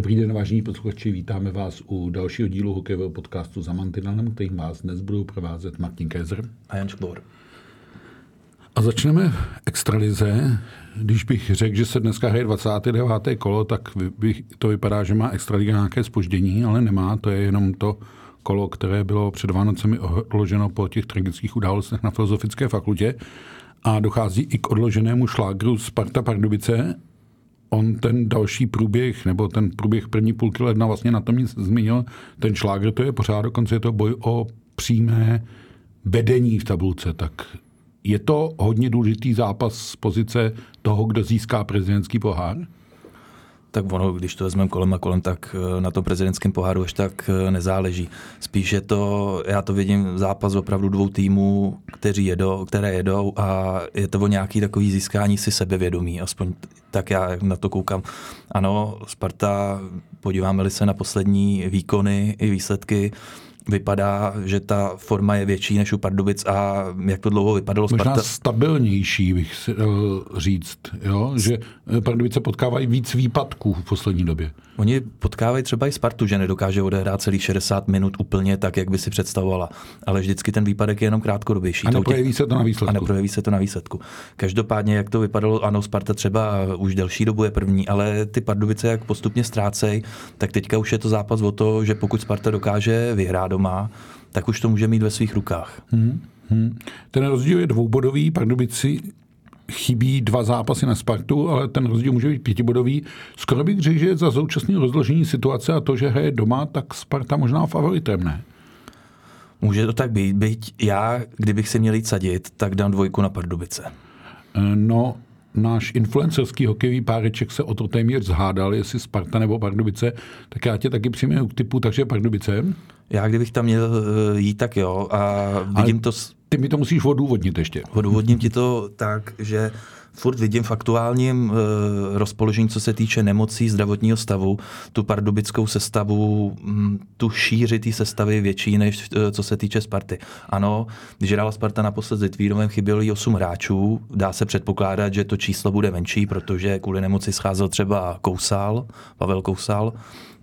Dobrý den, vážení posluchači, vítáme vás u dalšího dílu hokejového podcastu za Mantinelem, kterým vás dnes budou provázet Martin Kézer a Jan Šklor. A začneme v extralize. Když bych řekl, že se dneska hraje 29. kolo, tak bych, to vypadá, že má extraliga nějaké spoždění, ale nemá. To je jenom to kolo, které bylo před Vánocemi odloženo po těch tragických událostech na Filozofické fakultě. A dochází i k odloženému šlágru Sparta Pardubice on ten další průběh, nebo ten průběh první půlky ledna vlastně na tom nic zmínil. Ten šlágr to je pořád, dokonce je to boj o přímé vedení v tabulce. Tak je to hodně důležitý zápas z pozice toho, kdo získá prezidentský pohár? Tak ono, když to vezmeme kolem a kolem, tak eh, na tom prezidentském poháru ještě tak eh, nezáleží. Spíš je to, já to vidím zápas opravdu dvou týmů, kteří jedou, které jedou a je to o nějaký takový získání si sebevědomí, aspoň tak já na to koukám. Ano, Sparta, podíváme-li se na poslední výkony i výsledky, vypadá, že ta forma je větší než u Pardubic a jak to dlouho vypadalo Sparta... Možná stabilnější, bych si dal říct, jo? že Pardubice potkávají víc výpadků v poslední době. Oni potkávají třeba i Spartu, že nedokáže odehrát celý 60 minut úplně tak, jak by si představovala. Ale vždycky ten výpadek je jenom krátkodobější. A neprojeví se to na výsledku. A neprojeví se to na výsledku. Každopádně, jak to vypadalo, ano, Sparta třeba už delší dobu je první, ale ty Pardubice, jak postupně ztrácejí, tak teďka už je to zápas o to, že pokud Sparta dokáže vyhrát doma, tak už to může mít ve svých rukách. Hmm. Hmm. Ten rozdíl je dvoubodový, Pardubici chybí dva zápasy na Spartu, ale ten rozdíl může být pětibodový. Skoro bych řekl, že za současné rozložení situace a to, že hraje doma, tak Sparta možná favoritem, ne? Může to tak být. Byť já, kdybych si měl jít sadit, tak dám dvojku na Pardubice. No, náš influencerský hokejový páreček se o to téměř zhádal, jestli Sparta nebo Pardubice, tak já tě taky přijmeju k typu, takže Pardubice. Já kdybych tam měl eh, jít, tak jo. A vidím Ale to... Ty mi to musíš odůvodnit ještě. Odůvodním ti to tak, že furt vidím v aktuálním e, rozpoložení, co se týče nemocí, zdravotního stavu, tu pardubickou sestavu, m, mm, tu šíři té sestavy větší, než e, co se týče Sparty. Ano, když hrála Sparta naposled s Litvínové, chybělo jí 8 hráčů. Dá se předpokládat, že to číslo bude menší, protože kvůli nemoci scházel třeba Kousal, Pavel Kousal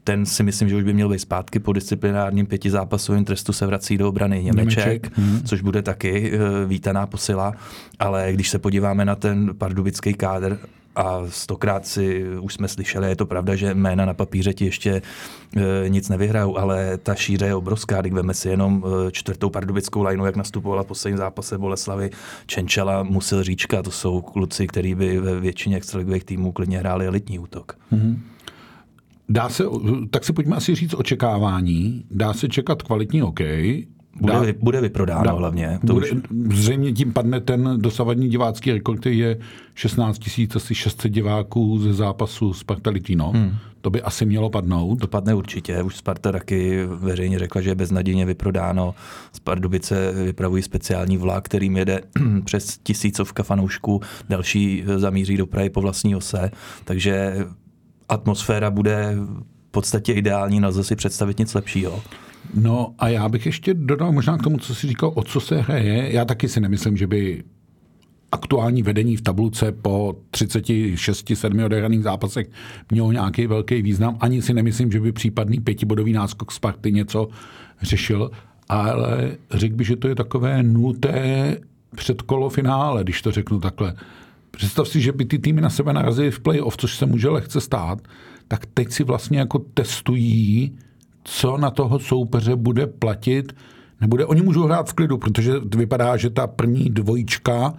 ten si myslím, že už by měl být zpátky po disciplinárním pětizápasovém trestu se vrací do obrany Němeček, Němeček. Hmm. což bude taky e, vítaná posila. Ale když se podíváme na ten pardubický kádr, a stokrát si už jsme slyšeli, je to pravda, že jména na papíře ti ještě e, nic nevyhrajou, ale ta šíře je obrovská, když veme si jenom e, čtvrtou pardubickou lajnu, jak nastupovala v posledním zápase Boleslavy, Čenčela, Musil Říčka, to jsou kluci, kteří by ve většině extraligových týmů klidně hráli elitní útok. Hmm. Dá se, tak si pojďme asi říct očekávání. Dá se čekat kvalitní hokej. Bude, dá, bude vyprodáno dá, hlavně. To bude, už... Zřejmě tím padne ten dosavadní divácký rekord, který je 16 asi 600 diváků ze zápasu Sparta Litino. Hmm. To by asi mělo padnout. To padne určitě. Už Sparta taky veřejně řekla, že je beznadějně vyprodáno. Z Pardubice vypravují speciální vlak, kterým jede přes tisícovka fanoušků. Další zamíří do Prahy po vlastní ose. Takže atmosféra bude v podstatě ideální, nelze si představit nic lepšího. No a já bych ještě dodal možná k tomu, co jsi říkal, o co se hraje. Já taky si nemyslím, že by aktuální vedení v tabulce po 36-7 odehraných zápasech mělo nějaký velký význam. Ani si nemyslím, že by případný pětibodový náskok Sparty něco řešil, ale řekl bych, že to je takové nulté předkolo finále, když to řeknu takhle. Představ si, že by ty týmy na sebe narazily v playoff, což se může lehce stát, tak teď si vlastně jako testují, co na toho soupeře bude platit. Nebude, oni můžou hrát v klidu, protože vypadá, že ta první dvojička,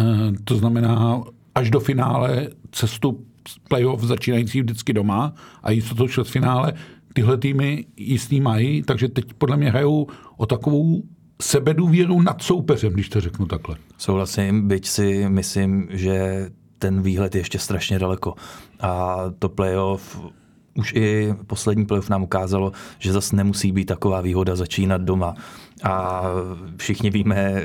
eh, to znamená až do finále cestu playoff začínající vždycky doma a jistotou finále, tyhle týmy jistý mají, takže teď podle mě hrajou o takovou sebedůvěru nad soupeřem, když to řeknu takhle. Souhlasím, byť si myslím, že ten výhled je ještě strašně daleko. A to playoff už i poslední playoff nám ukázalo, že zase nemusí být taková výhoda začínat doma. A všichni víme,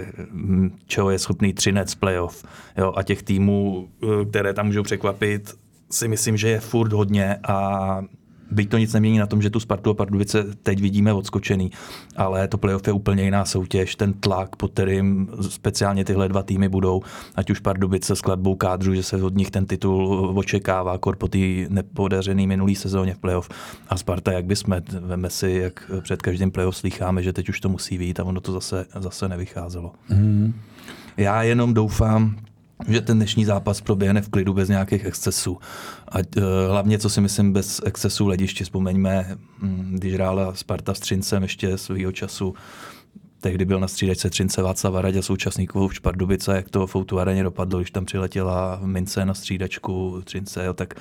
čeho je schopný třinec playoff. Jo, a těch týmů, které tam můžou překvapit, si myslím, že je furt hodně a byť to nic nemění na tom, že tu Spartu a Pardubice teď vidíme odskočený, ale to playoff je úplně jiná soutěž, ten tlak, pod kterým speciálně tyhle dva týmy budou, ať už Pardubice s kladbou kádru, že se od nich ten titul očekává, kor po té nepodařený minulý sezóně v playoff. A Sparta, jak by jsme, veme si, jak před každým playoff slycháme, že teď už to musí být a ono to zase, zase nevycházelo. Mm. Já jenom doufám, že ten dnešní zápas proběhne v klidu bez nějakých excesů. A uh, hlavně, co si myslím, bez excesů lediště. Vzpomeňme, hm, když hrála Sparta s Třincem ještě svýho času, tehdy byl na střídačce Třince Václav Radě současníků v Pardubice, jak to v Outu areně dopadlo, když tam přiletěla mince na střídačku Třince, jo, tak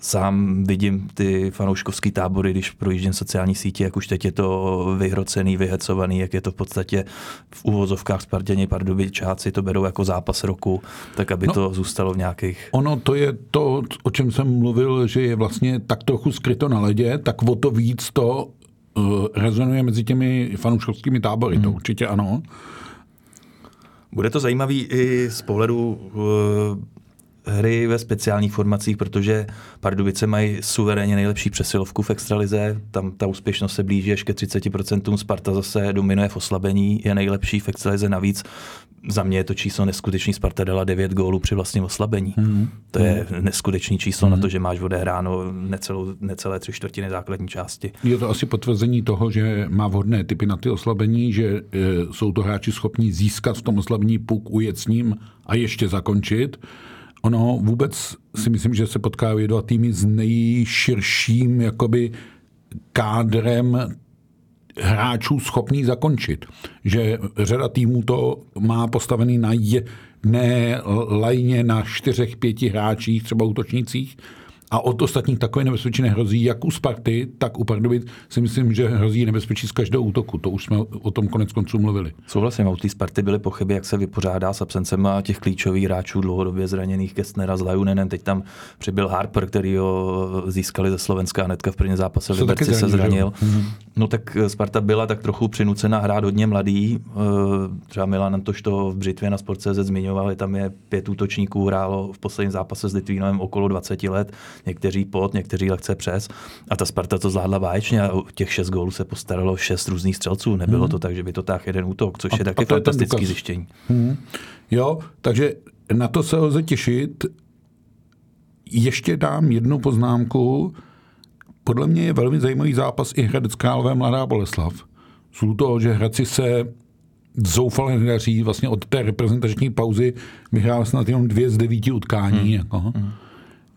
sám vidím ty fanouškovský tábory, když projíždím sociální sítě, jak už teď je to vyhrocený, vyhecovaný, jak je to v podstatě v úvozovkách Spartěni Pardubičáci to berou jako zápas roku, tak aby no, to zůstalo v nějakých... Ono to je to, o čem jsem mluvil, že je vlastně tak trochu skryto na ledě, tak o to víc to uh, rezonuje mezi těmi fanouškovskými tábory, hmm. to určitě ano. Bude to zajímavý i z pohledu uh, hry ve speciálních formacích, protože Pardubice mají suverénně nejlepší přesilovku v extralize, tam ta úspěšnost se blíží až ke 30%, Sparta zase dominuje v oslabení, je nejlepší v extralize navíc. Za mě je to číslo neskutečný, Sparta dala 9 gólů při vlastním oslabení. Mm. To je mm. neskutečný číslo mm. na to, že máš odehráno necelou, necelé tři čtvrtiny základní části. Je to asi potvrzení toho, že má vhodné typy na ty oslabení, že e, jsou to hráči schopní získat v tom oslabení puk, ujet s ním a ještě zakončit. Ono vůbec si myslím, že se potkávají dva týmy s nejširším jakoby kádrem hráčů schopný zakončit. Že řada týmů to má postavený na jedné lajně na čtyřech, pěti hráčích, třeba útočnících, a od ostatních takové nebezpečí nehrozí, jak u Sparty, tak u Pardubic si myslím, že hrozí nebezpečí z každého útoku. To už jsme o tom konec konců mluvili. Souhlasím, u té Sparty byly pochyby, jak se vypořádá s absencem těch klíčových hráčů dlouhodobě zraněných Kestnera s Lajunenem. Teď tam přibyl Harper, který ho získali ze Slovenska a hnedka v první zápase v Liberci se zranil. Mm-hmm. No tak Sparta byla tak trochu přinucena hrát hodně mladý. Eh, třeba Milan Antoš to v Břitvě na Sport.cz zmiňoval, tam je pět útočníků, hrálo v posledním zápase s Litvínovem okolo 20 let někteří pod, někteří lehce přes. A ta Sparta to zvládla báječně a těch šest gólů se postaralo šest různých střelců. Nebylo hmm. to tak, že by to táhl jeden útok, což a, je taky fantastický zjištění. Hmm. Jo, takže na to se lze těšit. Ještě dám jednu poznámku. Podle mě je velmi zajímavý zápas i Hradec Králové Mladá Boleslav. Z toho, že Hradci se zoufale nedaří, vlastně od té reprezentační pauzy vyhrál snad jenom dvě z devíti utkání. Hmm. Jako. Hmm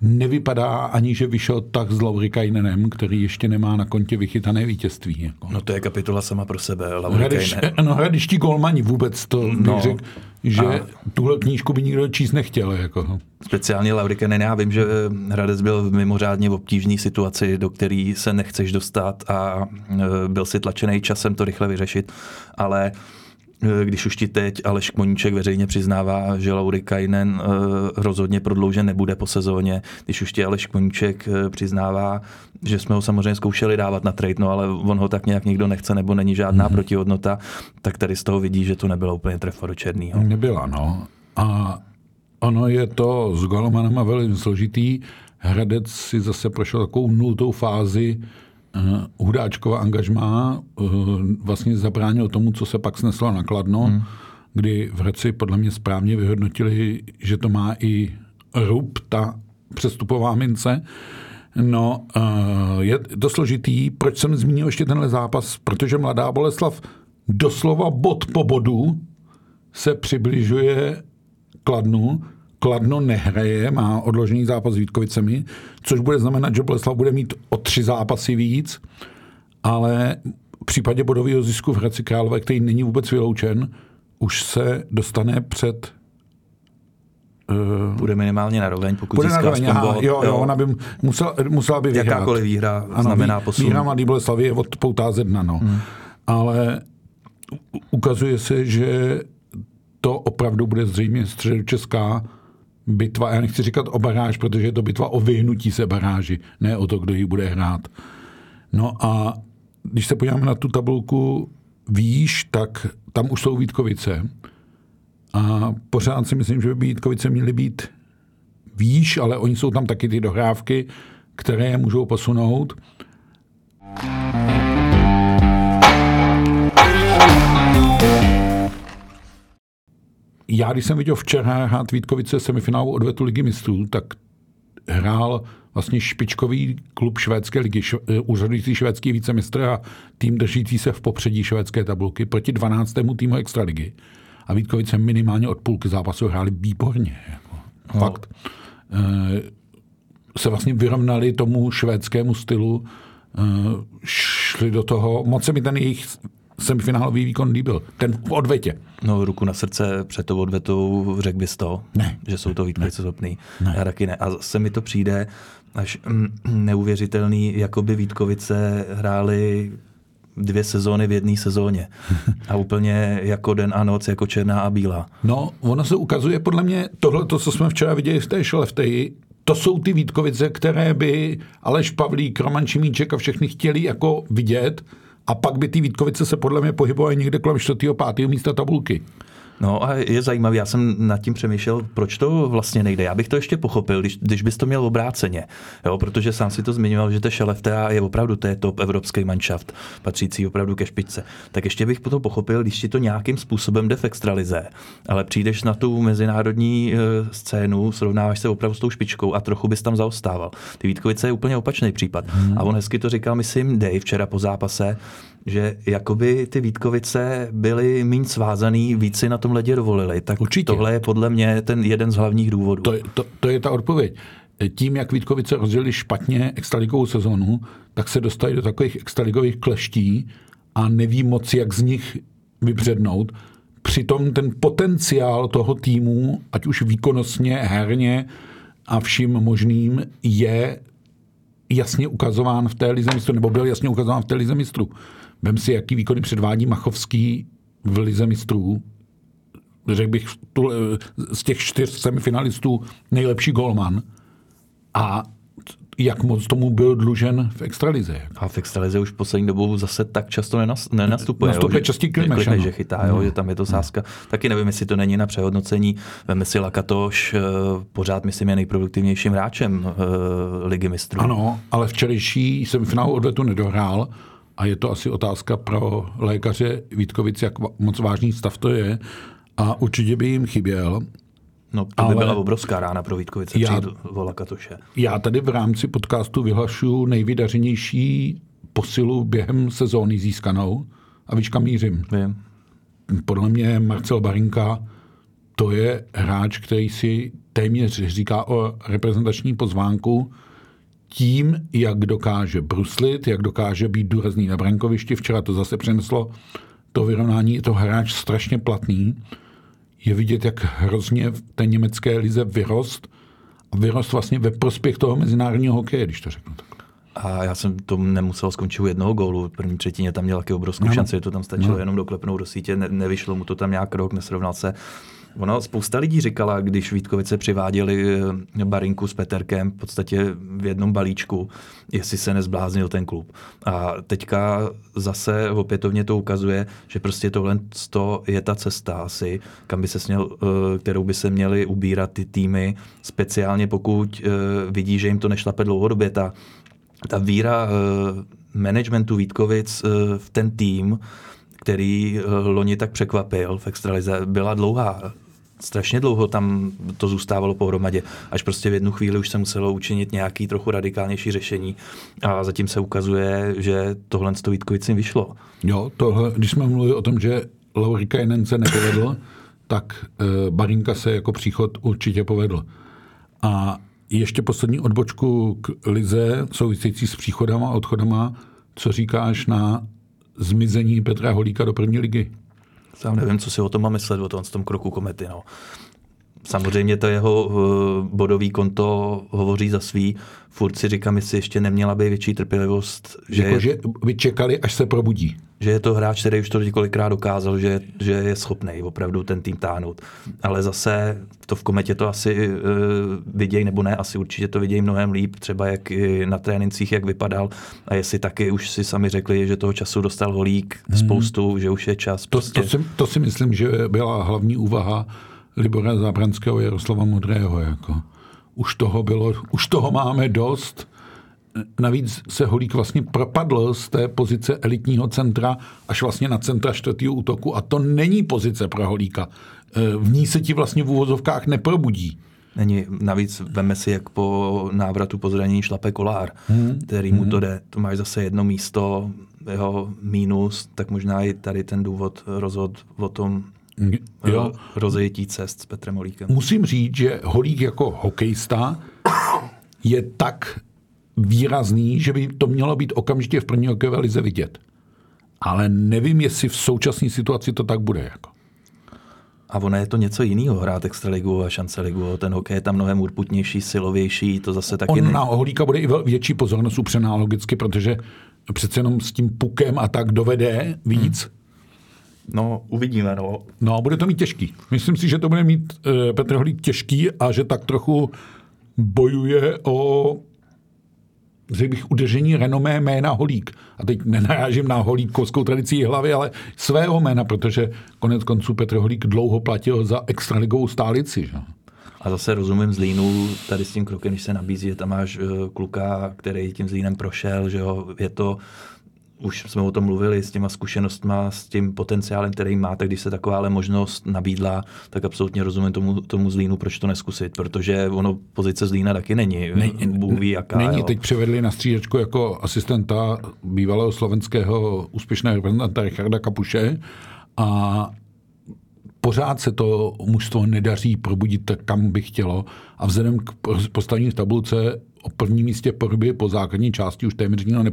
nevypadá ani, že vyšel tak s Laurikajnenem, který ještě nemá na kontě vychytané vítězství. Jako. No to je kapitola sama pro sebe. Hradiš, no hradiští golmani vůbec to no, řekl, že a... tuhle knížku by nikdo číst nechtěl. Jako. Speciálně Laurikanen, já vím, že Hradec byl v mimořádně v obtížné situaci, do které se nechceš dostat a e, byl si tlačený časem to rychle vyřešit, ale Eh, když už ti teď Aleš Kmoníček veřejně přiznává, že Laury Kainen eh, rozhodně prodloužen nebude po sezóně, když už ti Aleš Kmoníček eh, přiznává, že jsme ho samozřejmě zkoušeli dávat na trade, no ale on ho tak nějak nikdo nechce, nebo není žádná mm-hmm. protihodnota, tak tady z toho vidí, že to nebylo úplně trefa do černýho. Nebyla, no. A ono je to s Golomanama velmi složitý. Hradec si zase prošel takovou nultou fázi, Eh, Hudáčkova angažmá eh, vlastně zabránil tomu, co se pak sneslo na Kladno, hmm. kdy v Hradci podle mě správně vyhodnotili, že to má i rub, ta přestupová mince. No, eh, je to složitý. Proč jsem zmínil ještě tenhle zápas? Protože Mladá Boleslav doslova bod po bodu se přibližuje Kladnu, Kladno nehraje, má odložený zápas s Vítkovicemi, což bude znamenat, že Boleslav bude mít o tři zápasy víc, ale v případě bodového zisku v Hradci Králové, který není vůbec vyloučen, už se dostane před uh, bude minimálně na roveň, pokud bude získá na roveň, aha, bod, jo, jo, ona by musela, musela by vyhrát. Jakákoliv výhra ano, znamená posun. Výhra Mladý Boleslavy je odpoutá ze dna, no. Hmm. Ale ukazuje se, že to opravdu bude zřejmě středočeská bitva, já nechci říkat o baráž, protože je to bitva o vyhnutí se baráži, ne o to, kdo ji bude hrát. No a když se podíváme na tu tabulku výš, tak tam už jsou Vítkovice. A pořád si myslím, že by Vítkovice měly být výš, ale oni jsou tam taky ty dohrávky, které je můžou posunout já, když jsem viděl včera hrát Vítkovice semifinálu odvetu ligy mistrů, tak hrál vlastně špičkový klub švédské ligy, š, eh, úřadující švédský vícemistr a tým držící se v popředí švédské tabulky proti 12. týmu extraligy. A Vítkovice minimálně od půlky zápasu hráli výborně. Jako. No. Fakt. E, se vlastně vyrovnali tomu švédskému stylu, e, šli do toho, moc se mi ten jejich semifinálový výkon líbil. Ten v odvetě. No, ruku na srdce před tou odvetou řekl bys to, ne. že jsou to Vítkovice schopný. Já taky ne. A se mi to přijde až mm, neuvěřitelný, jako by Vítkovice hráli dvě sezóny v jedné sezóně. A úplně jako den a noc, jako černá a bílá. No, ono se ukazuje podle mě, tohle, to, co jsme včera viděli v té šlefteji, to jsou ty Vítkovice, které by Aleš Pavlík, Roman Šimíček a všechny chtěli jako vidět a pak by ty Vítkovice se podle mě pohybovaly někde kolem 4. 5. místa tabulky. No a je zajímavý, já jsem nad tím přemýšlel, proč to vlastně nejde. Já bych to ještě pochopil, když, když bys to měl obráceně, jo, protože sám si to zmiňoval, že to Šeleftea je opravdu to je top evropský manšaft, patřící opravdu ke špičce. Tak ještě bych to pochopil, když ti to nějakým způsobem jde v extralize, ale přijdeš na tu mezinárodní e, scénu, srovnáváš se opravdu s tou špičkou a trochu bys tam zaostával. Ty Vítkovice je úplně opačný případ. Hmm. A on hezky to říkal, myslím, Dave včera po zápase, že jakoby ty Vítkovice byly méně svázaný, víc si na tom ledě dovolili. Tak Určitě. tohle je podle mě ten jeden z hlavních důvodů. To, je, to, to je ta odpověď. Tím, jak Vítkovice rozdělili špatně extraligovou sezonu, tak se dostali do takových extraligových kleští a neví moc, jak z nich vybřednout. Přitom ten potenciál toho týmu, ať už výkonnostně, herně a vším možným, je jasně ukazován v té lize mistru, nebo byl jasně ukazován v té lize mistru. Vem si, jaký výkony předvádí Machovský v lize mistrů. Řekl bych z těch čtyř semifinalistů nejlepší golman. A jak moc tomu byl dlužen v extralize. A v extralize už poslední dobou zase tak často nenastupuje. Nastupuje častý klimeš, že, že chytá, jo, no. že tam je to sázka. No. Taky nevím, jestli to není na přehodnocení. Veme si Lakatoš, eh, pořád myslím je nejproduktivnějším hráčem uh, ligy mistrů. Ano, ale včerejší semifinálu odvetu nedohrál a je to asi otázka pro lékaře Vítkovic, jak moc vážný stav to je. A určitě by jim chyběl. No, to by byla obrovská rána pro Vítkovice já, vola Katoše. Já tady v rámci podcastu vyhlašu nejvydařenější posilu během sezóny získanou a víš, mířím. Vím. Podle mě Marcel Barinka to je hráč, který si téměř říká o reprezentační pozvánku, tím, jak dokáže bruslit, jak dokáže být důrazný na brankovišti. Včera to zase přineslo to vyrovnání. Je to hráč strašně platný. Je vidět, jak hrozně v té německé lize vyrost a vyrost vlastně ve prospěch toho mezinárodního hokeje, když to řeknu tak. A já jsem to nemusel skončit u jednoho gólu. V první třetině tam měl taky obrovskou no. šanci, to tam stačilo no. jenom doklepnout do sítě, ne, nevyšlo mu to tam nějak rok, nesrovnal se. Ono spousta lidí říkala, když Vítkovice přiváděli eh, Barinku s Peterkem v podstatě v jednom balíčku, jestli se nezbláznil ten klub. A teďka zase opětovně to ukazuje, že prostě tohle je ta cesta asi, kam by se směl, eh, kterou by se měly ubírat ty týmy, speciálně pokud eh, vidí, že jim to nešlape dlouhodobě. Ta, ta víra managementu Vítkovic v ten tým, který loni tak překvapil v extralize, byla dlouhá strašně dlouho tam to zůstávalo pohromadě, až prostě v jednu chvíli už se muselo učinit nějaký trochu radikálnější řešení a zatím se ukazuje, že tohle s Vítkovicím vyšlo. Jo, tohle, když jsme mluvili o tom, že Laurika Jenen se nepovedl, tak e, Barinka se jako příchod určitě povedl. A ještě poslední odbočku k Lize, související s příchodama a odchodama, co říkáš na zmizení Petra Holíka do první ligy? Sám nevím, co si o tom mám myslet, o tom, tom kroku komety. No. Samozřejmě to jeho eh, bodový konto hovoří za svý. Furt si říkám, jestli ještě neměla být větší trpělivost. Že, jako, je, že by čekali, až se probudí. Že je to hráč, který už to několikrát dokázal, že, že je schopný opravdu ten tým táhnout. Ale zase to v kometě to asi uh, vidějí, nebo ne, asi určitě to vidějí mnohem líp, třeba jak na trénincích, jak vypadal a jestli taky už si sami řekli, že toho času dostal holík hmm. spoustu, že už je čas. To, prostě. to, si, to si myslím, že byla hlavní úvaha Libora Zábranského, Jaroslava Modrého. Jako. Už toho bylo, už toho máme dost. Navíc se Holík vlastně propadl z té pozice elitního centra až vlastně na centra čtvrtého útoku a to není pozice pro Holíka. v ní se ti vlastně v úvozovkách neprobudí. Není, navíc veme si, jak po návratu po zranění šlape kolár, hmm. který mu to jde. To máš zase jedno místo, jeho mínus, tak možná i tady ten důvod rozhod o tom jo. rozejetí cest s Petrem Holíkem. Musím říct, že Holík jako hokejista je tak výrazný, že by to mělo být okamžitě v první hokejové lize vidět. Ale nevím, jestli v současné situaci to tak bude. Jako. A ono je to něco jiného hrát extraligu a šance ligu. Ten hokej je tam mnohem urputnější, silovější, to zase taky... On ne... na Holíka bude i větší pozornost upřená logicky, protože přece jenom s tím pukem a tak dovede víc. Hmm. No, uvidíme, no. No, bude to mít těžký. Myslím si, že to bude mít uh, Petr Holík těžký a že tak trochu bojuje o řekl bych, udržení renomé jména Holík. A teď nenarážím na holíkovskou tradici hlavy, ale svého jména, protože konec konců Petr Holík dlouho platil za extraligovou stálici. Že? A zase rozumím Zlínu tady s tím krokem, když se nabízí, že tam máš uh, kluka, který tím Zlínem prošel, že jo, je to už jsme o tom mluvili s těma zkušenostma, s tím potenciálem, který má, tak když se takováhle možnost nabídla, tak absolutně rozumím tomu, tomu Zlínu, proč to neskusit, protože ono pozice Zlína taky není. Ne, Bůh ví, jaká. Není, jo. teď převedli na střídačku jako asistenta bývalého slovenského úspěšného reprezentanta Richarda Kapuše a pořád se to mužstvo nedaří probudit tak, kam by chtělo a vzhledem k postavení v tabulce o prvním místě pohyby po základní části už téměř nikdo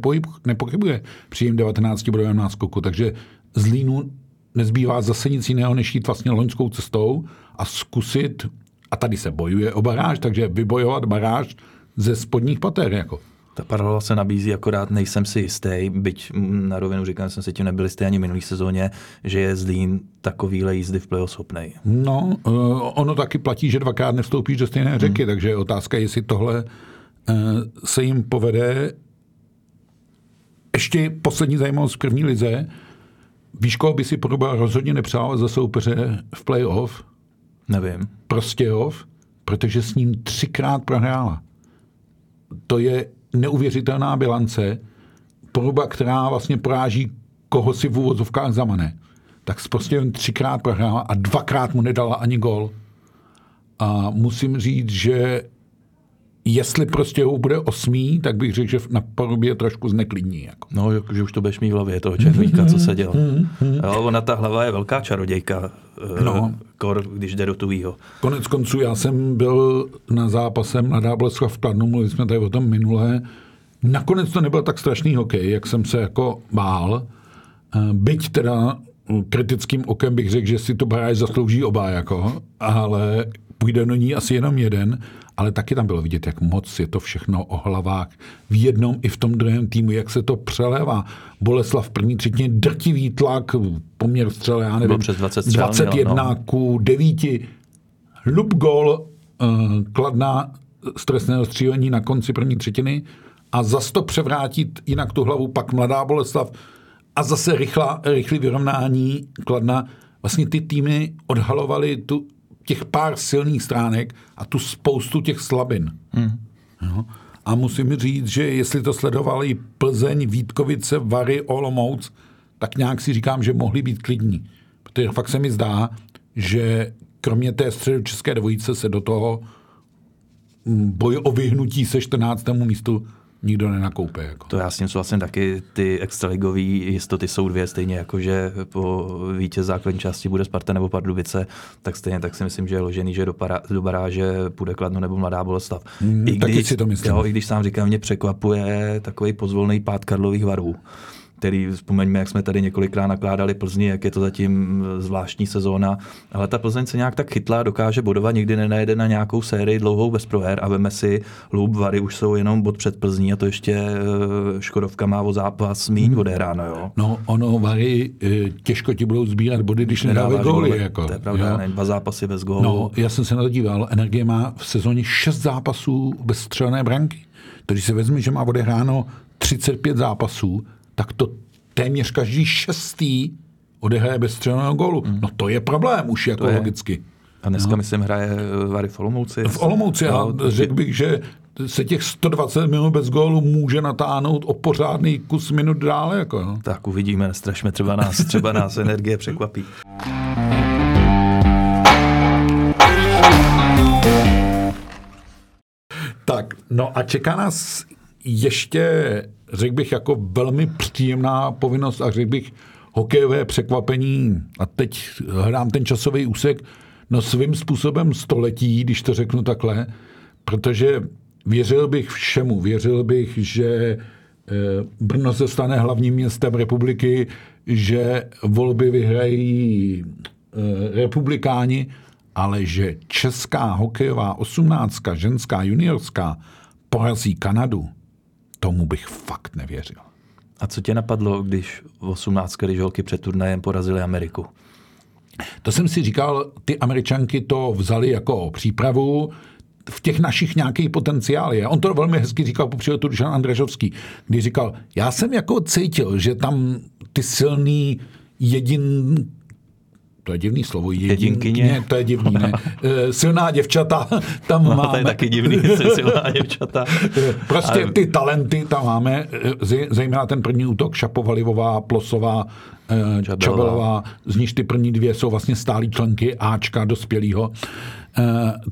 nepochybuje při jim 19 bodovém náskoku, takže z Línu nezbývá zase nic jiného, než jít vlastně loňskou cestou a zkusit, a tady se bojuje o baráž, takže vybojovat baráž ze spodních pater. Jako. Ta paralela se nabízí, akorát nejsem si jistý, byť na rovinu říkám, jsem si tím nebyl jistý ani minulý sezóně, že je Zlín takovýhle jízdy v playoff schopnej. No, uh, ono taky platí, že dvakrát nevstoupíš do stejné řeky, hmm. takže je otázka, jestli tohle se jim povede. Ještě poslední zajímavost v první lize. Víš, koho by si Poruba rozhodně nepřál za soupeře v playoff? Nevím. Prostějov, protože s ním třikrát prohrála. To je neuvěřitelná bilance, poruba, která vlastně poráží koho si v úvozovkách zamane. Tak prostě jen třikrát prohrála a dvakrát mu nedala ani gol. A musím říct, že jestli prostě ho bude osmý, tak bych řekl, že na porubě je trošku zneklidní. Jako. No, že už to budeš mít v hlavě toho červíka, co se dělo. Hmm, hmm. Jo, ona ta hlava je velká čarodějka, eh, no. kor, když jde do tuhýho. Konec konců já jsem byl na zápase Mladá Boleslav v Kladnu, mluvili jsme tady o tom minulé. Nakonec to nebyl tak strašný hokej, jak jsem se jako bál. Eh, byť teda kritickým okem bych řekl, že si to baráž zaslouží oba, jako, ale půjde do ní asi jenom jeden ale taky tam bylo vidět, jak moc je to všechno o hlavách v jednom i v tom druhém týmu, jak se to přelévá. Boleslav v první třetině drtivý tlak, poměr střele, já nevím, přes 20 střel, 21 no. ku 9. Lup gol, uh, kladná stresného střílení na konci první třetiny a zas to převrátit jinak tu hlavu, pak mladá Boleslav a zase rychlá, rychlý vyrovnání kladna. Vlastně ty týmy odhalovaly tu těch pár silných stránek a tu spoustu těch slabin. Hmm. Jo? A musím říct, že jestli to sledovali Plzeň, Vítkovice, Vary, Olomouc, tak nějak si říkám, že mohli být klidní. Protože fakt se mi zdá, že kromě té středu české dvojice se do toho boj o vyhnutí se 14. místu nikdo nenakoupe. Jako. To já s tím souhlasím taky. Ty extraligové jistoty jsou dvě, stejně jako že po vítěz základní části bude Sparta nebo Pardubice, tak stejně tak si myslím, že je ložený, že do, para, do baráže půjde Kladno nebo Mladá Boleslav. Mm, I když, si to myslím. Jo, I když sám říkám, mě překvapuje takový pozvolný pád Karlových varů který vzpomeňme, jak jsme tady několikrát nakládali Plzni, jak je to zatím zvláštní sezóna, ale ta Plzeň se nějak tak chytla, dokáže bodovat, nikdy nenajde na nějakou sérii dlouhou bez proher a veme si Loup, Vary už jsou jenom bod před Plzní a to ještě eh, Škodovka má o zápas míň hmm. odehráno. Jo. No, ono Vary eh, těžko ti budou sbírat body, když nedávají góly. Jako. To je pravda, ne, dva zápasy bez gólu. No, já jsem se na to díval, Energie má v sezóně šest zápasů bez střelné branky. Když se vezme, že má odehráno 35 zápasů, tak to téměř každý šestý odehraje bez střelného gólu. Mm. No to je problém už jako logicky. A dneska, no. myslím, hraje eh, Vary v Olomouci. V Olomouci, no, řekl bych, že se těch 120 minut bez gólu může natáhnout o pořádný kus minut dále. Jako, no. Tak uvidíme, strašme, třeba nás, třeba nás energie překvapí. Tak, no a čeká nás ještě řekl bych, jako velmi příjemná povinnost a řekl bych hokejové překvapení. A teď hledám ten časový úsek, no svým způsobem století, když to řeknu takhle, protože věřil bych všemu. Věřil bych, že eh, Brno se stane hlavním městem republiky, že volby vyhrají eh, republikáni, ale že česká hokejová osmnáctka, ženská juniorská, porazí Kanadu, tomu bych fakt nevěřil. A co tě napadlo, když v 18, když holky před turnajem porazili Ameriku? To jsem si říkal, ty američanky to vzali jako přípravu, v těch našich nějaký potenciál je. On to velmi hezky říkal po příletu Dušan Andražovský, když říkal, já jsem jako cítil, že tam ty silný jedin, to je divný slovo, jedinkyně, to je divný, ne. Eh, silná děvčata tam no, máme. To je taky divný, silná děvčata. prostě ty talenty tam máme, eh, zejména ten první útok, Šapovalivová, Plosová, Čabelová. Čabelová, z níž ty první dvě jsou vlastně stálí členky Ačka dospělýho. Uh,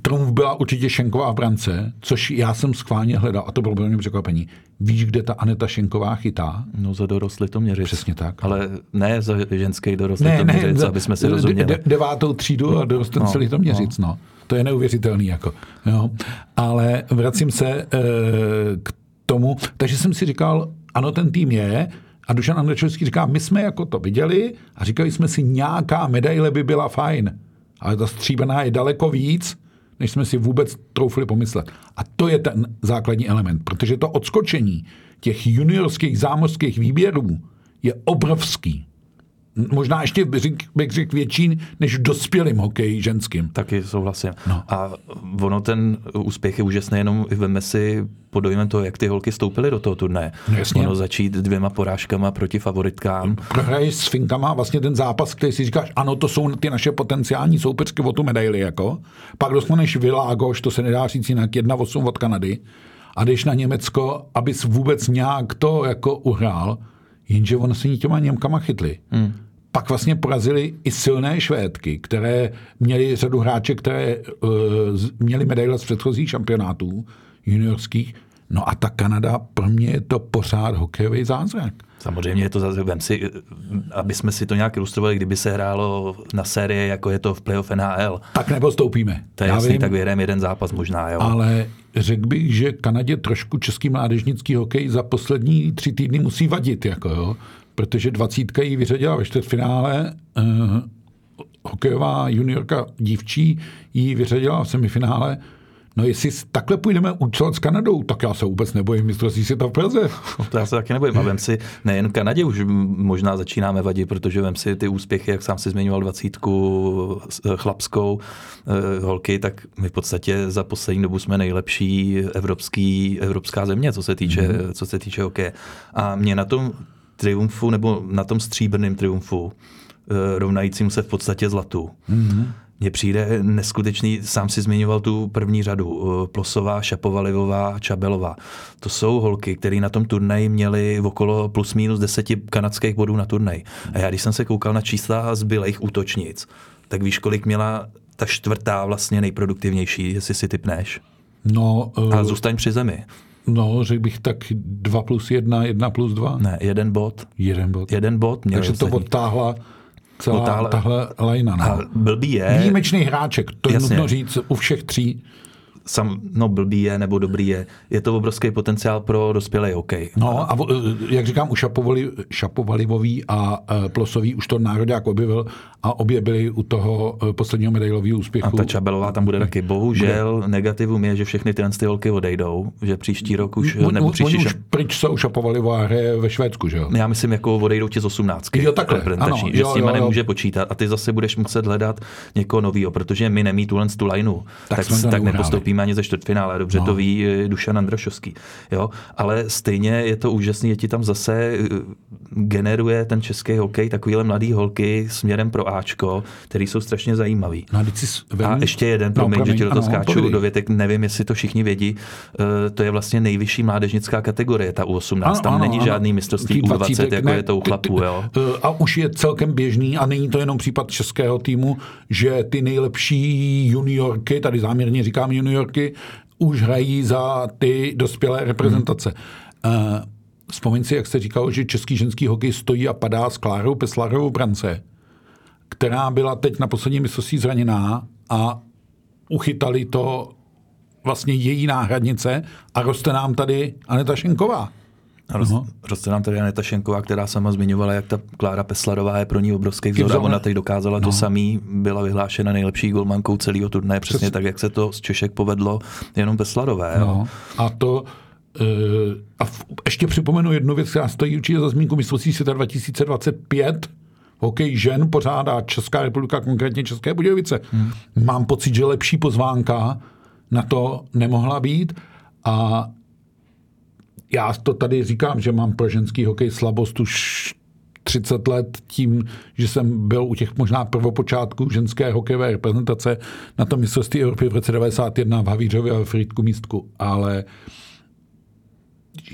Trumf byla určitě Šenková v brance, což já jsem schválně hledal a to bylo velmi překvapení. Víš, kde ta Aneta Šenková chytá? No za dorostlý to měřit. Přesně tak. Ale ne za ženský dorostlý ne, to měřit, ne, aby jsme si rozuměli. De, devátou třídu a dorostlý no, to měřit, no. no. To je neuvěřitelný. Jako, jo. Ale vracím se uh, k tomu, takže jsem si říkal, ano, ten tým je, a Dušan Andrečovský říká, my jsme jako to viděli a říkali jsme si, nějaká medaile by byla fajn ale ta stříbená je daleko víc, než jsme si vůbec troufli pomyslet. A to je ten základní element, protože to odskočení těch juniorských zámořských výběrů je obrovský. Možná ještě bych řekl větší než v dospělým hokeji ženským. Taky souhlasím. No. A ono ten úspěch je úžasný, jenom veme si pod dojmem toho, jak ty holky stoupily do toho turné. No, jasně. Ono začít dvěma porážkama proti favoritkám. Prohrají s Finkama vlastně ten zápas, který si říkáš, ano, to jsou ty naše potenciální soupeřky o tu medaili, jako. Pak dostaneš Világoš, to se nedá říct jinak, 1-8 od Kanady. A jdeš na Německo, abys vůbec nějak to jako uhrál, jenže ono se těma Němkama chytli. Hmm. Pak vlastně porazili i silné Švédky, které měly řadu hráček, které uh, měly medaile z předchozích šampionátů juniorských. No a ta Kanada, pro mě je to pořád hokejový zázrak. Samozřejmě je to zase, vem si, aby jsme si to nějak ilustrovali, kdyby se hrálo na série, jako je to v playoff NHL. Tak nepostoupíme. To je Já jasný, vím, tak vyhrajeme jeden zápas možná, jo. Ale řekl bych, že Kanadě trošku český mládežnický hokej za poslední tři týdny musí vadit, jako jo. Protože dvacítka ji vyřadila ve čtvrtfinále, uh, hokejová juniorka dívčí ji vyřadila v semifinále, No jestli takhle půjdeme účelovat s Kanadou, tak já se vůbec nebojím mistrovství světa v Praze. To já se taky nebojím. A vem si, nejen Kanadě už možná začínáme vadit, protože vem si ty úspěchy, jak sám si zmiňoval dvacítku eh, chlapskou eh, holky, tak my v podstatě za poslední dobu jsme nejlepší evropský, evropská země, co se týče, mm-hmm. co se týče hokeje. A mě na tom triumfu, nebo na tom stříbrném triumfu, eh, rovnajícím se v podstatě zlatu, mm-hmm mně přijde neskutečný, sám si zmiňoval tu první řadu, eh, Plosová, Šapovalivová, Čabelová. To jsou holky, které na tom turnaji měly okolo plus minus deseti kanadských bodů na turnaj. A já když jsem se koukal na čísla zbylejch útočnic, tak víš, kolik měla ta čtvrtá vlastně nejproduktivnější, jestli si typneš? No, uh... A zůstaň při zemi. No, řekl bych tak 2 plus 1, 1 plus 2. Ne, jeden bod. Jeden bod. Jeden bod. Takže to odtáhla celá tahle, tahle lajna. No. blbý je... Výjimečný hráček, to je Jasně. nutno říct u všech tří sam, no blbý je nebo dobrý je. Je to obrovský potenciál pro dospělý hokej. No a jak říkám, u Šapovali, Šapovalivový a uh, Plosový už to národák objevil a obě byly u toho uh, posledního medailového úspěchu. A ta Čabelová tam bude taky. Bohužel bude. negativum je, že všechny tyhle ty holky odejdou, že příští rok už, on, nebo příští už pryč jsou Šapovalivá hraje ve Švédsku, že jo? Já myslím, jako odejdou ti z 18. Jo, takhle, ano, že jo, s jo, jo. nemůže počítat a ty zase budeš muset hledat někoho nového, protože my nemí tuhle tu lineu, tak, tak, tak nepostoupíme ani ze čtvrtfinále, dobře no. to ví eh, Dušan Andrašovský. Jo? Ale stejně je to úžasný, je ti tam zase eh, generuje ten český hokej takovýhle mladý holky směrem pro Ačko, který jsou strašně zajímavý. No, a, a ještě jeden, no, promiň, že ti do toho skáču do větek, nevím, jestli to všichni vědí, uh, to je vlastně nejvyšší mládežnická kategorie, ta U18. Ano, tam ano, není ano, žádný mistrovství U20, jako ne, je to u chlapů. Jo? A už je celkem běžný, a není to jenom případ českého týmu, že ty nejlepší juniorky, tady záměrně říkám juniorky, už hrají za ty dospělé reprezentace. Hmm. Uh, vzpomeň si, jak se říkalo, že český ženský hokej stojí a padá s Klárou Peslarovou brance, která byla teď na posledním mistrovství zraněná a uchytali to vlastně její náhradnice a roste nám tady Aneta Šenková. Roz, roste nám tady Aneta Šenková, která sama zmiňovala, jak ta Klára Peslarová je pro ní obrovský vzor a ona teď dokázala no. to samý, byla vyhlášena nejlepší golmankou celého turnaje, přesně Přes... tak, jak se to z Češek povedlo jenom Peslarové. No. A to uh, a v, ještě připomenu jednu věc, která stojí určitě za zmínku mistrovství světa 2025, hokej žen pořádá Česká republika, konkrétně České Budějovice. Hmm. Mám pocit, že lepší pozvánka na to nemohla být a já to tady říkám, že mám pro ženský hokej slabost už 30 let tím, že jsem byl u těch možná prvopočátků ženské hokejové reprezentace na tom mistrovství Evropy v roce 91 v Havířově a v Frýdku místku, ale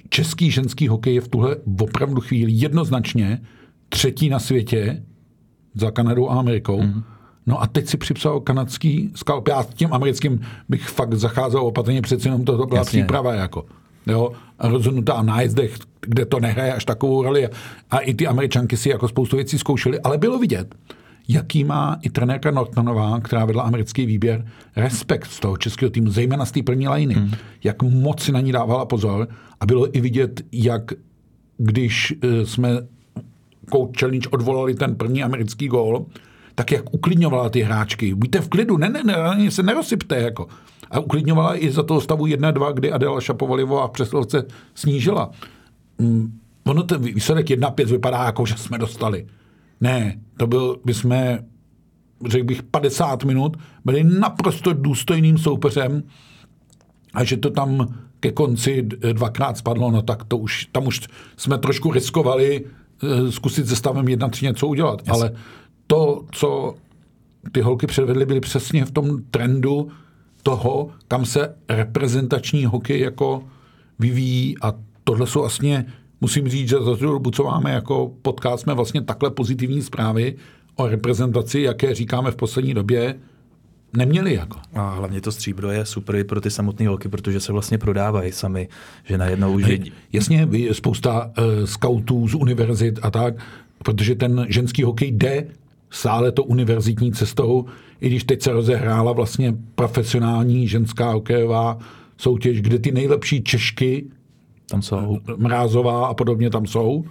český ženský hokej je v tuhle opravdu chvíli jednoznačně třetí na světě za Kanadou a Amerikou. Mm. No a teď si připsal kanadský skalp. Já s tím americkým bych fakt zacházel opatrně, přeci jenom to byla příprava jako. Jo, rozhodnutá na nájezdech, kde to nehraje až takovou roli. A i ty američanky si jako spoustu věcí zkoušely, ale bylo vidět, jaký má i trenérka Nortonová, která vedla americký výběr, respekt z toho českého týmu, zejména z té první liny. Hmm. Jak moc si na ní dávala pozor a bylo i vidět, jak když eh, jsme Coach Challenge odvolali ten první americký gól, tak jak uklidňovala ty hráčky. Buďte v klidu, ne, ne, ne, se nerosypte. Jako. A uklidňovala i za toho stavu 1-2, kdy Adela Šapovalivová v přesilovce snížila. Mm, ono ten výsledek 1-5 vypadá jako, že jsme dostali. Ne, to byl, my jsme, řekl bych, 50 minut, byli naprosto důstojným soupeřem a že to tam ke konci dvakrát spadlo, no tak to už, tam už jsme trošku riskovali Eh, zkusit se stavem 1-3 něco udělat. Yes. Ale to, co ty holky předvedly, byly přesně v tom trendu toho, kam se reprezentační hokej jako vyvíjí a tohle jsou vlastně, musím říct, že za tu dobu, co máme jako podcast, jsme vlastně takhle pozitivní zprávy o reprezentaci, jaké říkáme v poslední době, neměli. Jako. A hlavně to stříbro je super i pro ty samotné holky, protože se vlastně prodávají sami, že najednou už... Je... Jasně, spousta uh, skautů z univerzit a tak, protože ten ženský hokej jde stále to univerzitní cestou, i když teď se rozehrála vlastně profesionální ženská hokejová soutěž, kde ty nejlepší Češky tam jsou. Mrázová a podobně tam jsou.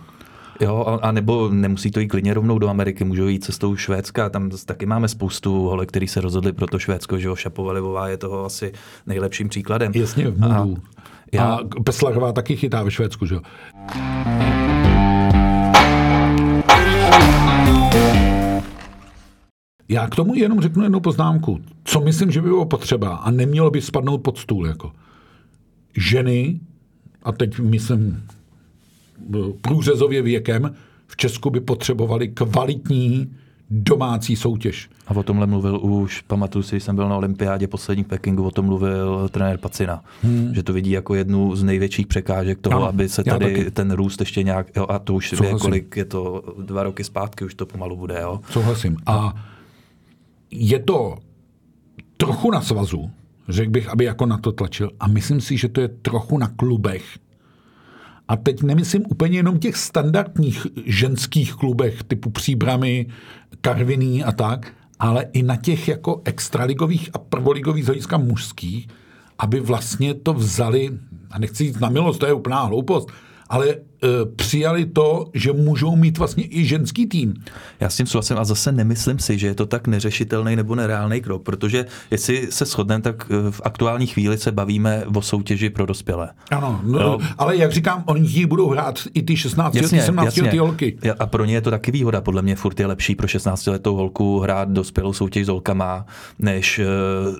Jo, a, a nebo nemusí to jít klidně rovnou do Ameriky, můžou jít cestou Švédska, tam taky máme spoustu holek, který se rozhodli pro to Švédsko, že jo, Šapovalivová je toho asi nejlepším příkladem. Jasně, v a, já... a Peslarová taky chytá ve Švédsku, že jo. Já k tomu jenom řeknu jednu poznámku. Co myslím, že by bylo potřeba a nemělo by spadnout pod stůl. Jako. Ženy, a teď myslím průřezově věkem v Česku by potřebovali kvalitní domácí soutěž. A o tomhle mluvil už, pamatuju si, jsem byl na olympiádě poslední v Pekingu, o tom mluvil trenér Pacina, hmm. že to vidí jako jednu z největších překážek toho, no, aby se tady ten růst ještě nějak, jo, a to už je kolik, je to dva roky zpátky, už to pomalu bude, jo. Souhlasím. A je to trochu na svazu, řekl bych, aby jako na to tlačil. A myslím si, že to je trochu na klubech, a teď nemyslím úplně jenom těch standardních ženských klubech typu Příbramy, Karviný a tak, ale i na těch jako extraligových a prvoligových z hlediska mužských, aby vlastně to vzali, a nechci jít na milost, to je úplná hloupost, ale přijali to, že můžou mít vlastně i ženský tým. Já s tím souhlasím a zase nemyslím si, že je to tak neřešitelný nebo nereálný krok, protože jestli se shodneme, tak e, v aktuální chvíli se bavíme o soutěži pro dospělé. Ano, no, no. ale jak říkám, oni budou hrát i ty 16 jasně, 17 letý holky. A pro ně je to taky výhoda, podle mě furt je lepší pro 16 letou holku hrát dospělou soutěž s holkama, než uh,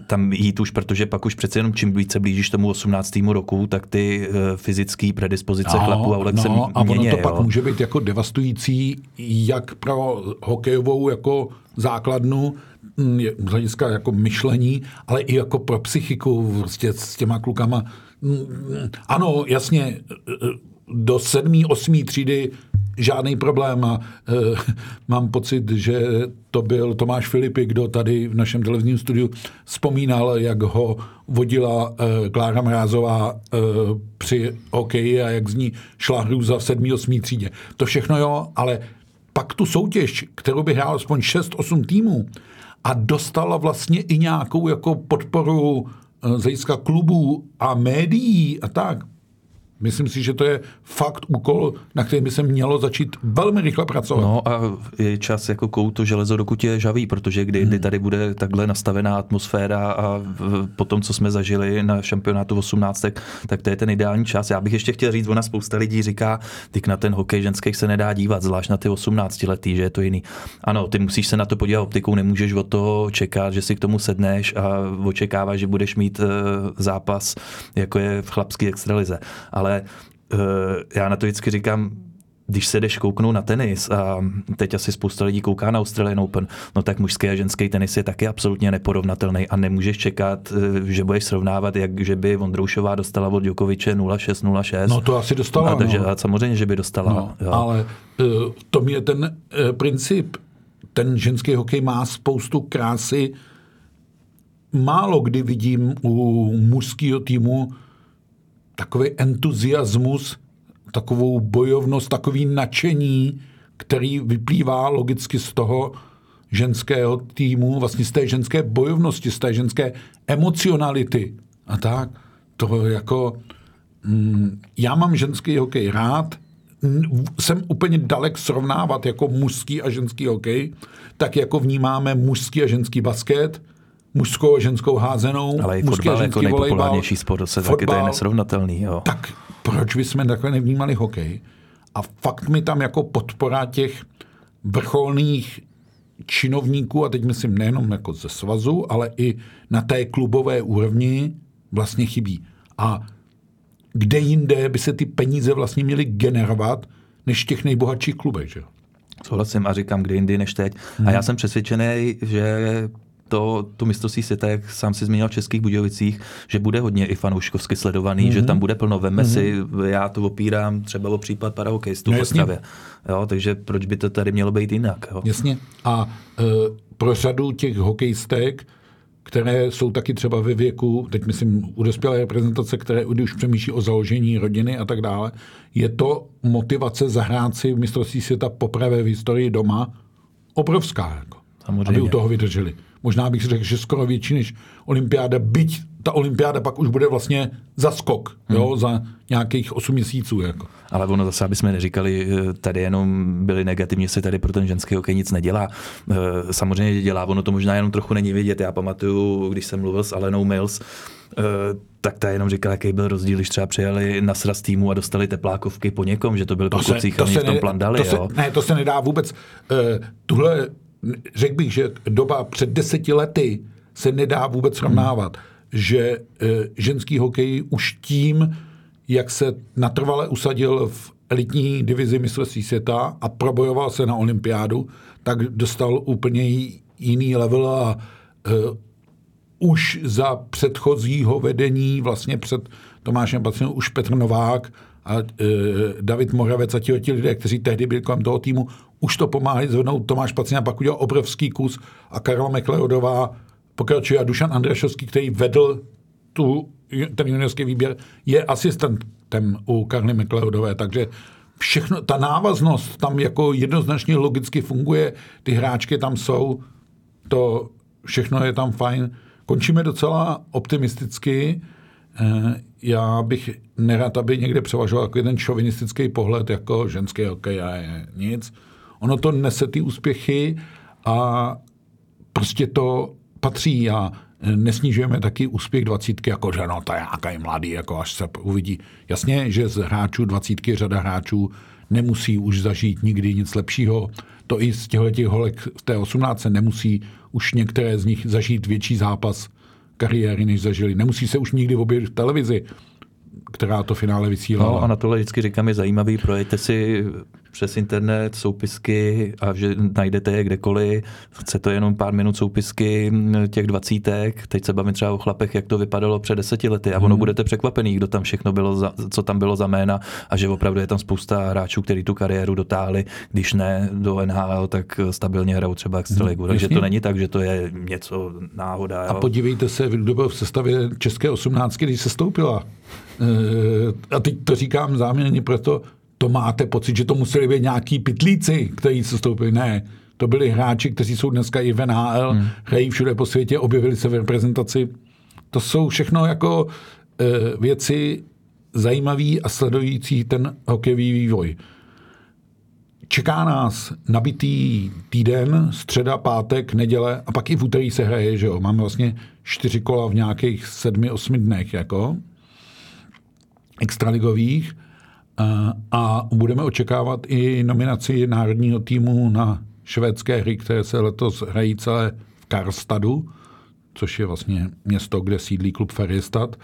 tam jít už, protože pak už přece jenom čím více blížíš tomu 18. roku, tak ty uh, fyzické predispozice no, chlapů a holek no, se a ono to jo. pak může být jako devastující jak pro hokejovou jako základnu, mm, z hlediska jako myšlení, ale i jako pro psychiku prostě s těma klukama. Mm, ano, jasně, do sedmý, osmý třídy žádný problém a e, mám pocit, že to byl Tomáš Filipy, kdo tady v našem televizním studiu vzpomínal, jak ho vodila e, Klára Mrázová e, při hokeji a jak z ní šla hrůza v 7. 8. třídě. To všechno jo, ale pak tu soutěž, kterou by hrál aspoň 6-8 týmů a dostala vlastně i nějakou jako podporu z hlediska klubů a médií a tak, Myslím si, že to je fakt úkol, na který by se mělo začít velmi rychle pracovat. No a je čas jako kout to železo, dokud je žavý, protože kdy, hmm. kdy tady bude takhle nastavená atmosféra a po tom, co jsme zažili na šampionátu 18, tak to je ten ideální čas. Já bych ještě chtěl říct, ona spousta lidí říká, ty na ten hokej ženských se nedá dívat, zvlášť na ty 18 letý, že je to jiný. Ano, ty musíš se na to podívat optikou, nemůžeš od toho čekat, že si k tomu sedneš a očekáváš, že budeš mít eh, zápas, jako je v chlapské extralize. Ale ale uh, já na to vždycky říkám, když se jdeš kouknout na tenis a teď asi spousta lidí kouká na Australian Open, no tak mužský a ženský tenis je taky absolutně neporovnatelný a nemůžeš čekat, eh, že budeš srovnávat, jak že by Vondroušová dostala od Djokoviče 0-6, 0-6. No to asi dostala. A, takže, no. a samozřejmě, že by dostala. No, jo. Ale uh, to je ten princip. Ten ženský hokej má spoustu krásy. Málo kdy vidím u mužského týmu takový entuziasmus, takovou bojovnost, takový nadšení, který vyplývá logicky z toho ženského týmu, vlastně z té ženské bojovnosti, z té ženské emocionality. A tak, to jako... Mm, já mám ženský hokej rád, jsem úplně dalek srovnávat jako mužský a ženský hokej, tak jako vnímáme mužský a ženský basket, mužskou a ženskou házenou. Ale i fotbal jako nejpopulárnější sport, se fotbal, taky to je nesrovnatelný. Jo. Tak proč bychom takhle nevnímali hokej? A fakt mi tam jako podpora těch vrcholných činovníků, a teď myslím nejenom jako ze svazu, ale i na té klubové úrovni vlastně chybí. A kde jinde by se ty peníze vlastně měly generovat, než v těch nejbohatších klubech, že? Souhlasím a říkám, kde jindy než teď. Hmm. A já jsem přesvědčený, že to, to mistrovství světa, jak sám si zmínil v Českých Budějovicích, že bude hodně i fanouškovsky sledovaný, mm-hmm. že tam bude plno. Veme mm-hmm. si, já to opírám třeba o případ parahokejistů no, v Ostravě. Jo, takže proč by to tady mělo být jinak? Jo? Jasně. A uh, pro řadu těch hokejistek, které jsou taky třeba ve věku, teď myslím u dospělé reprezentace, které už přemýšlí o založení rodiny a tak dále, je to motivace zahrát si v mistrovství světa poprvé v historii doma obrovská. Jako, Samozřejmě. aby u toho vydrželi možná bych řekl, že skoro větší než olympiáda, byť ta olympiáda pak už bude vlastně za skok, hmm. jo, za nějakých 8 měsíců. Jako. Ale ono zase, aby jsme neříkali, eh, tady jenom byli negativně, se tady pro ten ženský hokej nic nedělá. Eh, samozřejmě dělá, ono to možná jenom trochu není vidět. Já pamatuju, když jsem mluvil s Alenou Mills, eh, tak ta jenom říkala, jaký byl rozdíl, když třeba přijeli na sraz týmu a dostali teplákovky po někom, že to byl to to se v tom plandali. To se, ne, to se nedá vůbec. tuhle řekl bych, že doba před deseti lety se nedá vůbec srovnávat, hmm. že e, ženský hokej už tím, jak se natrvale usadil v elitní divizi mistrovství světa a probojoval se na olympiádu, tak dostal úplně jiný level a e, už za předchozího vedení, vlastně před Tomášem Pacinem, už Petr Novák a e, David Moravec a ti, lidé, kteří tehdy byli kolem toho týmu, už to pomáhali zvednout. Tomáš Pacina pak udělal obrovský kus a Karla Mekleodová pokračuje a Dušan Andrešovský, který vedl tu, ten juniorský výběr, je asistentem u Karly Mekleodové, takže všechno, ta návaznost tam jako jednoznačně logicky funguje, ty hráčky tam jsou, to všechno je tam fajn. Končíme docela optimisticky. Eh, já bych nerad, aby někde převažoval jako jeden šovinistický pohled, jako ženský hokej a je nic. Ono to nese ty úspěchy a prostě to patří a nesnižujeme taky úspěch dvacítky, jako že no, to je nějaký mladý, jako až se uvidí. Jasně, že z hráčů dvacítky řada hráčů nemusí už zažít nikdy nic lepšího. To i z těchto těch holek v té 18 nemusí už některé z nich zažít větší zápas kariéry, než zažili. Nemusí se už nikdy objevit v televizi. Která to finále vysílala. No a na tohle vždycky říkám, je zajímavý, projďte si přes internet soupisky a že najdete je kdekoliv. Chce to jenom pár minut soupisky těch dvacítek. Teď se bavím třeba o chlapech, jak to vypadalo před deseti lety a ono hmm. budete překvapený, kdo tam všechno bylo, za, co tam bylo za jména a že opravdu je tam spousta hráčů, kteří tu kariéru dotáhli, když ne do NHL, tak stabilně hrajou třeba extraligu. Hmm. Takže to není tak, že to je něco náhoda. Jo. A podívejte se, kdo byl v sestavě České 18, když se stoupila. E, a teď to říkám záměrně proto, to máte pocit, že to museli být nějaký pitlíci, kteří se stoupili. Ne, to byli hráči, kteří jsou dneska i v NHL, hmm. hrají všude po světě, objevili se v reprezentaci. To jsou všechno jako e, věci zajímavé a sledující ten hokejový vývoj. Čeká nás nabitý týden, středa, pátek, neděle a pak i v úterý se hraje, že jo. Máme vlastně čtyři kola v nějakých sedmi, osmi dnech, jako extraligových a budeme očekávat i nominaci národního týmu na švédské hry, které se letos hrají celé v Karstadu, což je vlastně město, kde sídlí klub Ferjestad.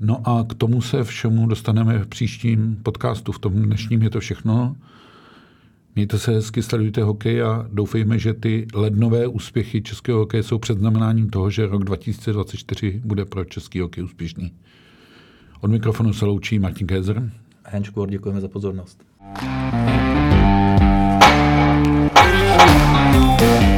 No a k tomu se všemu dostaneme v příštím podcastu. V tom dnešním je to všechno. Mějte se hezky, sledujte hokej a doufejme, že ty lednové úspěchy českého hokeje jsou předznamenáním toho, že rok 2024 bude pro český hokej úspěšný. Od mikrofonu se loučí Martin Kézer. Henčku, děkujeme za pozornost. thank you